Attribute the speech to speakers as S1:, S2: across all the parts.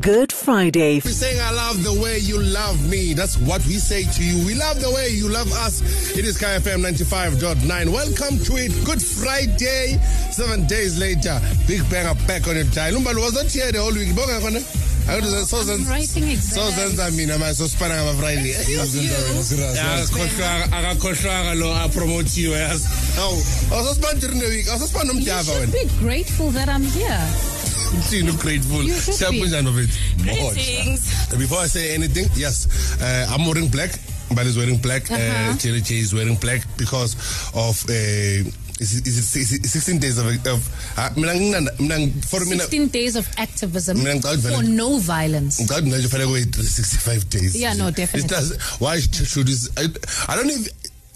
S1: Good Friday.
S2: We're saying, I love the way you love me. That's what we say to you. We love the way you love us. It is KFM 95.9. Welcome to it. Good Friday. Seven days later. Big Bang are back on your dial. Umbalo was not here the whole week. Bonga khona? Akuthi so
S3: I'm writing exams.
S2: so senza mina manje so sipana ngama Friday. Akakhohlwanga akakhohlwanga lo apromotiwe yazi. Awu, awusasipana during the week. Awusasipana
S3: You should be grateful that I'm here.
S2: Uthini grateful.
S3: You should be.
S2: Bafethu?
S4: Greetings.
S2: Before I say anything, yes, uh, I'm wearing black. Mbali is wearing black. uh
S3: Uh-huh.
S2: Jerry J is wearing black because of. Uh, is it, is it, is it 16 days of, of uh, mina mina for mina
S3: 16 days of activism
S2: Mina ngicabanga
S3: for
S2: vele-
S3: no violence.
S2: ngicabanga nje fanele kube 365 days
S3: Yeah, no, definitely.
S2: It does, why should this I, I don't know if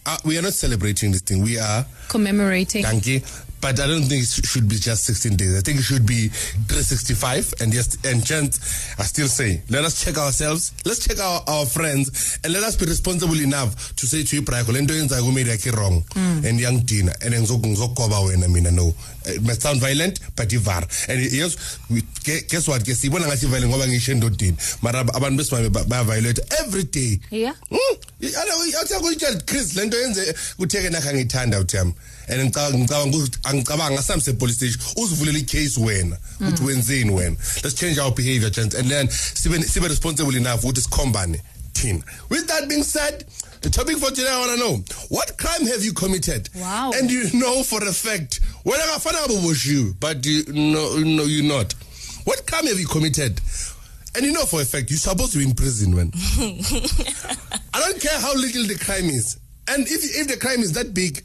S2: uh, we are not celebrating this thing we are
S3: Commemorating.
S2: Thank you. But I don't think it should be just 16 days. I think it should be 365. And yes, and gents, I still say, let us check ourselves. Let's check our, our friends and let us be responsible enough to say to you, Prako, lento yenza kumele yakhe wrong. Hmm. And young Tina. And ngizokoba wena mina no. It may sound violent, but ivar. And yes, we, guess what? Guess ibona ngathi violent ngoba ngisho endodeni. Mara abantu besimame ba- violate every day.
S3: Yeah. Hmm?
S2: Athi akuyitshela chris le nto yenze kutheke nakho angiyithanda utham and ngicabanga ukuthi angicabanga asambe sepolice station uzivulele icase wena ukuthi mm. wenzeni wena? Let's change our behavior gents and then sibe sibe responsible enough ukuthi sikhombane thina. With that being said the topic for today i want to know what crime have you committed?
S3: Wow.
S2: and you know for a fact wena ngafana ngabe uboshiwe but you no no you not. What crime have you committed and you know for a fact you're supposed to be in prison when I don't care how little the crime is. And if if the crime is that big,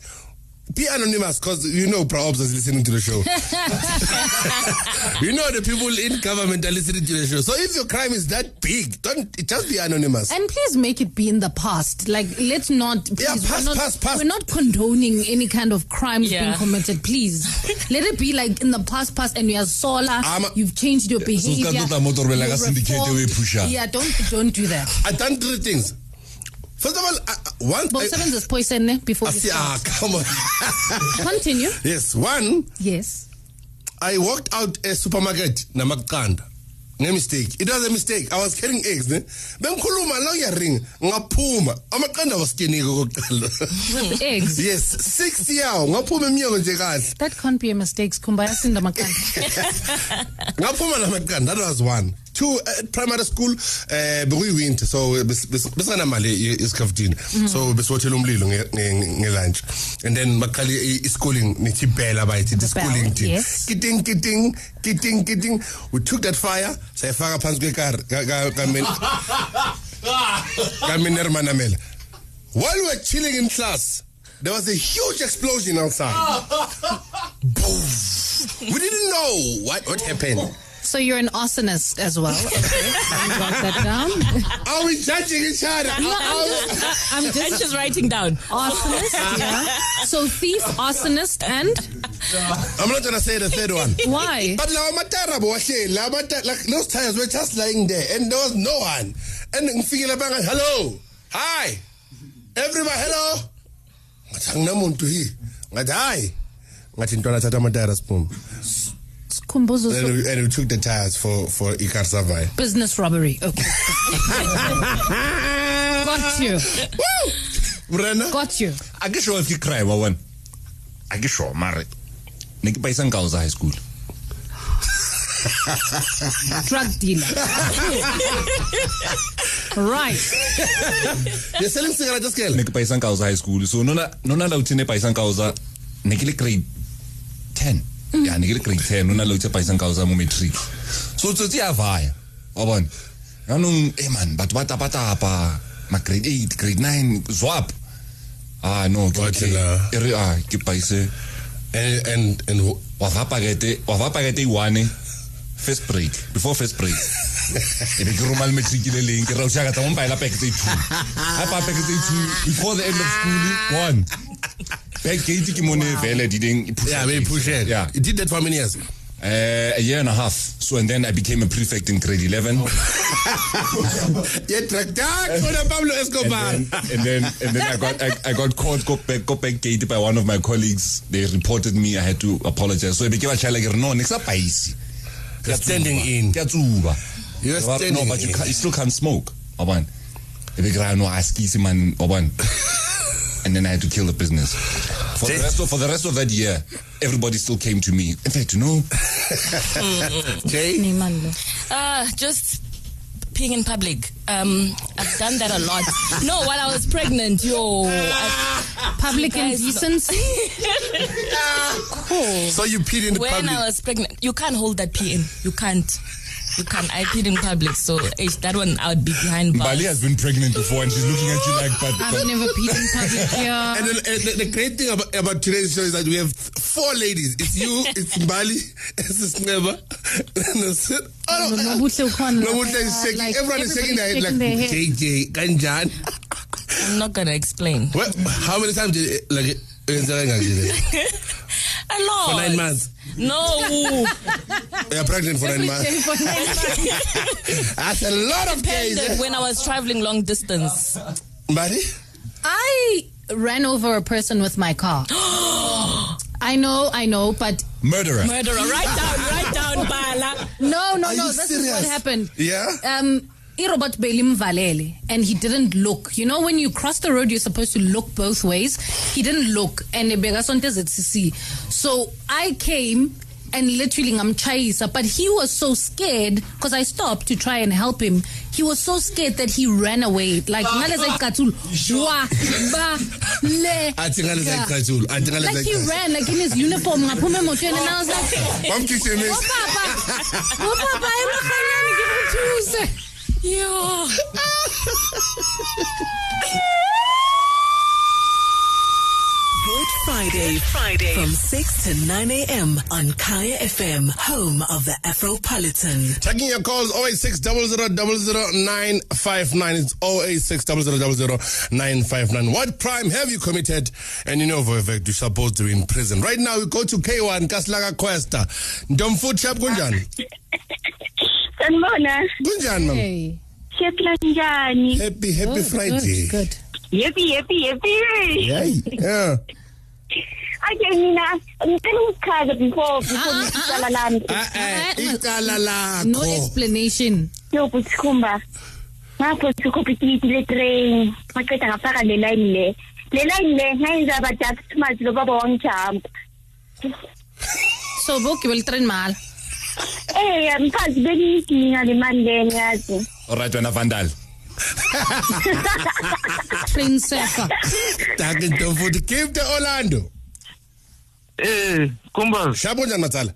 S2: be anonymous because you know Praobs is listening to the show. you know the people in government are listening to the show. So if your crime is that big, don't just be anonymous.
S3: And please make it be in the past. Like, let's not. Please,
S2: Yeah, past,
S3: we're not,
S2: past, past.
S3: We're not condoning any kind of crimes being committed. Please, let it be like in the past, past, and you are solar.
S2: I'm a-
S3: you've changed your behavior.
S5: Soskando ta motor
S3: you're
S5: a
S3: reformed.
S5: we push her.
S3: Yeah, don't don't do that.
S2: I've done three things. First of all, I, I- one.
S3: Both
S2: seven
S3: sevens is poison eh, before
S2: I
S3: we
S2: see, ah, come on.
S3: Continue.
S2: yes, one.
S3: Yes.
S2: I walked out a supermarket namakanda. No mistake. It was a mistake. I was carrying eggs. Ne? Bengikhuluma la uyaring ngaphuma. Amaqanda was kokuqala.
S3: With eggs.
S2: Yes, 60 yawo ngaphuma eminyango nje kahle.
S3: That can't be a mistake. Kumbaya sinda makanda.
S2: Ngaphuma namaqanda. That was one. Two at primary school eh bekuyi winter so bes- bes- besana mali. So besiwothela umlilo nge- nge nge. And then maqali i- ischooling nithi bell abayithi the schooling thing. Kiting kiting kiting kiting. We took that fire sayifaka phansi kwekar ka ka ka Kaminer Manamela. While we were chilling in class, there was a huge explosion outside. We didn't know what, what happened.
S3: So you're an arsonist as well. Okay. I got that down.
S2: Are we judging each other?
S3: No, I'm just, I- uh, I'm
S4: And
S3: just
S4: writing down.
S3: arsonist. Yeah. So thief, arsonist, and
S2: I'm not gonna say the third one.
S3: why?
S2: But lawa matara bowahle, lawa mata- like those tires were just lying there and there was no one. And ngifikile banga, hello, hi, everybody, hello. Ngathi anginamuntu hi. Ngathi hi. Ngathi ntwana thatha amatayara siphuma.
S3: Kumbuzo.
S2: And we, and we took the tires for for Ikar Savai.
S3: Business robbery. Okay. Got you.
S2: Brenda?
S3: Got you.
S5: a ke sure if ke crime wa one a ke sure mare ne ke paisa nkao high school
S3: Drug dealer. right.
S2: You're selling cigarettes, girl?
S5: ne ke paisa nkao za high school so nona nona la uthine paisa nkao za le grade 10 ya ne ke le grade 10 nona la uthe paisa nkao za mo matric so tsotsi ya vaya. Wa bona. Yanong eh man batho ba tapa tapa. Ma grade 8 grade 9 zwap ah no ke
S2: Wathi
S5: ke-
S2: la.
S5: e re ah ke paise.
S2: And and and who-
S5: wa va pakete wa va pakete one first break before first break. E be ke roma le matric le leng ke ra o shaka tsa mo paela pakete 2 ha pa pakete 2 before the end of school one back gate ke mone vele di ding e push
S2: yeah, they push it.
S5: yeah
S2: You did that for many years?
S5: uh, a year and a half so and then i became a prefect in grade 11
S2: Yeah, track that for Pablo Escobar.
S5: and then, and then and then I got I, I got caught go back go back gate by one of my colleagues. They reported me. I had to apologize. So I became a child like no next up paisi.
S2: You're standing in.
S5: Ke a tsuba.
S2: You're standing
S5: no, but you, can't, you still can't smoke. Aban. Ebe kra no askisi man aban. And then I had to kill the business. For the rest of for the rest of that year, everybody still came to me. In fact, you know,
S2: Jay?
S3: Niemand.
S1: Uh, just peeing in public. Um, I've done that a lot. no, while I was pregnant, yo. I,
S3: Public
S1: guys know.
S3: indecency. cool.
S2: So you peed in the
S1: when
S2: public.
S1: I was pregnant, you can't hold that pee in. You can't. You can't. I peed in public, so eh, that one I would be behind bars.
S5: Bali has been pregnant before and she's looking at you like, but,
S3: I've
S5: but
S3: never peed in public here.
S2: And, then, and the, the great thing about, about today's show is that we have four ladies. It's you, it's Mbali, it's Sneba, and that's it. Oh, no,
S3: Nobuhle ukhona
S2: Nobuhle is
S3: lapha,
S2: shaking.
S3: like,
S2: Everyone is shaking their head like,
S3: everybody's shaking
S2: JJ, Kanjan.
S1: I'm not gonna explain.
S2: Well, how many times did it, like, uyenzeka kanje?
S1: A lot.
S2: For nine months.
S1: No.
S2: You're pregnant for nine months.
S3: for nine months.
S2: That's a lot of days.
S1: When I was traveling long distance.
S2: Buddy?
S3: I ran over a person with my car. I know, I know, but
S5: murderer.
S1: Murderer. Write down. Write down, Bala.
S3: no, no,
S2: Are
S3: no.
S2: you
S3: This is what happened.
S2: Yeah?
S3: Um, Irobot Belim Valele, and he didn't look. You know, when you cross the road, you're supposed to look both ways. He didn't look, and see. So I came and literally I'm chaisa, but he was so scared because I stopped to try and help him. He was so scared that he ran away. Like, ngaleza ikatul, wa, ba, le.
S2: I think I like Kajul. I think I was
S3: Like
S2: like
S3: he ran, like in his uniform, ngaphume emotweni, and I was like,
S2: Mom kitchen is.
S3: Papa, Papa, emaganyani, give him two.
S1: Yeah.
S4: Good Friday, Friday from 6 to 9 a.m. on Kaya FM, home of the Afropolitan.
S2: Taking your calls 086 959 It's 086 959 What crime have you committed? And you know for a fact you're supposed to be in prison. Right now we go to K1 Kaslaga Questa. Ndomfu chap kunjani?
S6: Sanibona,
S2: Kunjani mam?
S3: Hey.
S6: siyaphila njani?
S2: Happy happy
S3: Good,
S2: Friday.
S3: Good, good.
S6: Happy, happy, happy.
S2: Yay. Yeah.
S6: Ake mina ngicela ukuchaza before before ngiqala lami.
S2: Ah eh icala
S3: No
S2: lakho.
S3: explanation.
S6: Yokuthi khumba. Ngapho sikhupha itikiti le train. Maqeda ngafaka le line le. Le line le ngayenza abadaksi smart lo baba wangijump.
S3: So, book you will train mal.
S6: Eh, mfazi beniyidinga le mali le ngiyazi.
S5: All right, wena Vandal.
S2: Take Ndomfu to keep the Orlando.
S7: Eh, kumba
S2: Shabu njani matsala?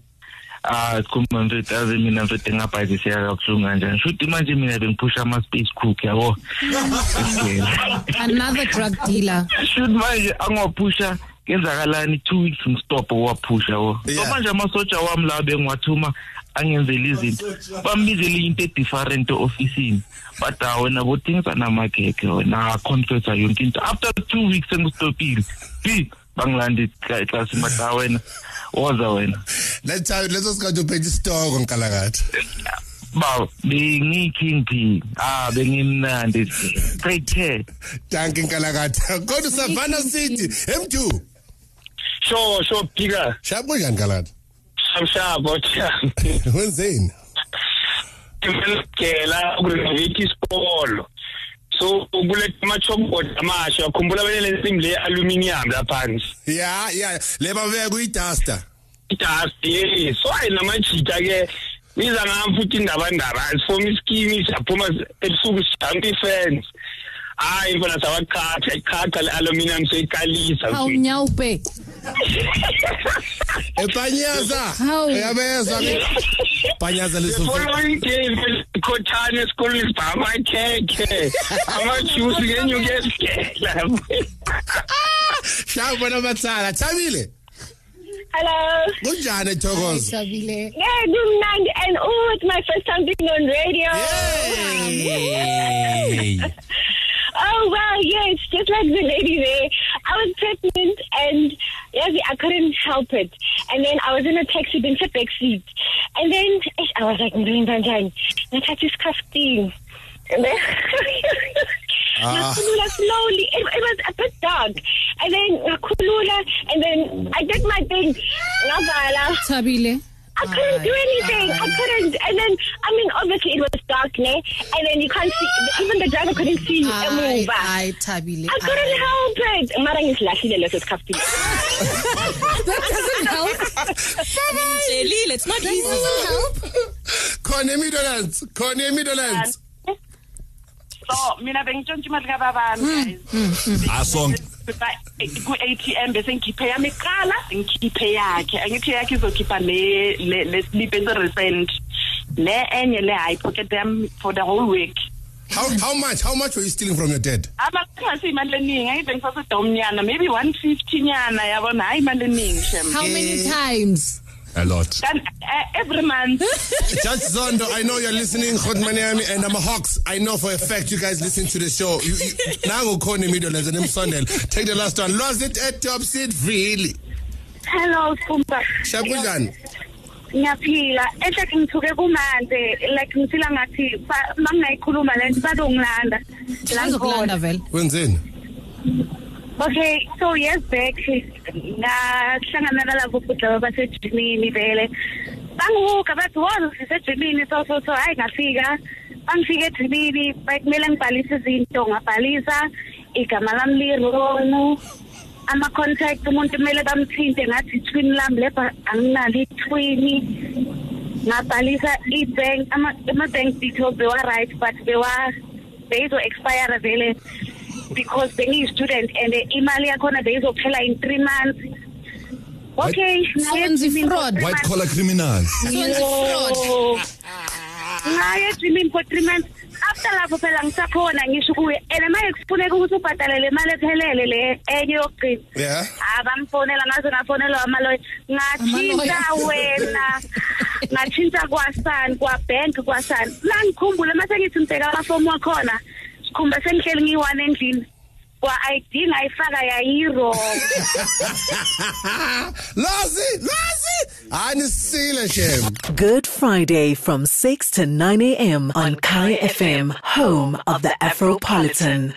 S7: ah kumba mfethu aze mina mfethu engabhayisiseka kabuhlungu kanjani shuthi manje mina bengiphusha ama-space cook yabo
S3: Another drug dealer.
S7: shuthi manje angiwaphusha kenzakalani two weeks ngistop owaphusha wo. So manje amasotsha wami la bengiwathuma angenzeli izinto. Bambizele into edifferent ofisini but ha wena bothings anamakhekhe wena aconfesa yonke into. After two weeks engistopile b bangilandi eklasini but ha wena woza wena.
S2: Leso sikhathi uphethe isitoko ngikalakathi
S7: bawo bengiyikhimpi ah bengimnandi. Straight
S2: head danke nkalakatha kodwa savana city m2
S8: Zo, zo, Pika.
S2: Schab ruhig an,
S8: Galat. Schab,
S2: schab,
S8: schab. Wollen sehen. Kela ukuriviki isikolo so kuletha amatshobhodi amasha yakhumbula abanye le nsimbi le-aluminium laphansi
S2: ya ya le babeka kuyidasta
S8: idasta ye so ayi namajita ke niza ngam futhi indabandaba asifome isikimi siyaphuma ebusuku sihambe ifensi sijampa ifence. Hayi mfana sawaqhatha iqhatha le-aluminium seyikalisa.
S3: How nyaupe.
S2: Epanyaza.
S3: Hawu.
S2: Uyabezwa ke? Panyaza
S8: The
S2: leso.
S8: following day ikhothane esikolweni sibha amakhekhe amajuice ngenyuke esigela
S2: Shabu bona matsala. Thabile.
S6: Hello.
S2: Kunjani Thokozo?
S3: Sabile.
S6: Yeah, kumnandi and oh, it's my first time being on radio.
S2: Yay.
S6: Oh well, yes, just like the lady there. I was pregnant and yes, I couldn't help it. And then I was in a taxi, in the back seat. And then I was like, doing Banjani. And I had this thing. And then
S2: Ah.
S6: Slowly. It, it was a bit dark. And then nakhulula and then I did my thing. Ngavala.
S3: Sabile.
S6: I couldn't do anything. I couldn't. And then, I mean, obviously it was dark, ne? And then you can't see, even the driver couldn't see a
S3: Ay,
S6: mover.
S3: ay, Thabile.
S6: I couldn't
S3: ay.
S6: help it. Mara ngisilahlile leso sikhathi.
S3: That doesn't help.
S1: Jelile, it's not easy.
S3: Doesn't help.
S2: khona emidolans khona emidolans um,
S9: so mina bengitshontsha imali kababami hmm, hmm, hmm. guys
S5: asonke
S9: ku-ATM bese ngikhiphe yami kuqala ngikhiphe yakhe. Angithi yakhe izokhipha le le le slip ese-recent le enye le high pocket yami for the whole week.
S2: How, how much how much were you stealing from your dad?
S9: Amakungasi imali eningi angithi ngisasedomnyana maybe one fifty nyana yabona? Hayi imali eningi shem.
S3: How many times?
S5: A lot
S9: Kan- eh, every month
S2: Judge Zondo, I know you're listening, Khotmaniami, and I'm a Hawks. I know for a fact you guys listen to the show. Now we call you, now khona emidolans and emsondel take the last one lost it at top seat really
S6: Hello, Skumba.
S2: shakunjani
S6: Ngiyaphila. Enhle ngithuke kumanje like ngifila ngathi ba- mangingayikhuluma le nto bazongilanda. La
S3: Bazokulanda
S6: ngikhona.
S2: wenzeni
S6: Okay, so years back ngahlangana nalabo futhi abasejimini vele. Bangihuka bathi woza sisejimini so so so hayi ngafika. Bangifika ejimini bekumele ngibhalise izinto ngabhalisa igama lami lirong ama contact umuntu kumele bamthinte ngathi twin lami lepha anginalo itwini ngabhalisa i-bank ama ama bank details they were right but they were beyizo expire vele because bengiyi-student and eh, imali yakhona beyizophela in three months. Okay
S3: fraud.
S5: white collar criminals.
S6: Yo. ngaye ejimini for three months. After lapho phela ngisakhona ngisho kuye and maye kufuneka ukuthi ubhadale le mali ephelele le enye yokugcina.
S2: Yeah.
S6: Ah bamfonela ngaze ngafonelwa amaloya. Ngatshintsha wena. Ngatshintsha kwasani kwabank kwasani la ngikhumbule mase ngithi ngibheka amafomu wakhona. Sikhumba sengihleli ngiyi-one endlini kwa-id ngayifaka yayi-wrong
S2: Lazi, Lazi! Anisile shem.
S4: Good Friday from 6 to 9 a.m. on Kaya FM, home of the Afropolitan.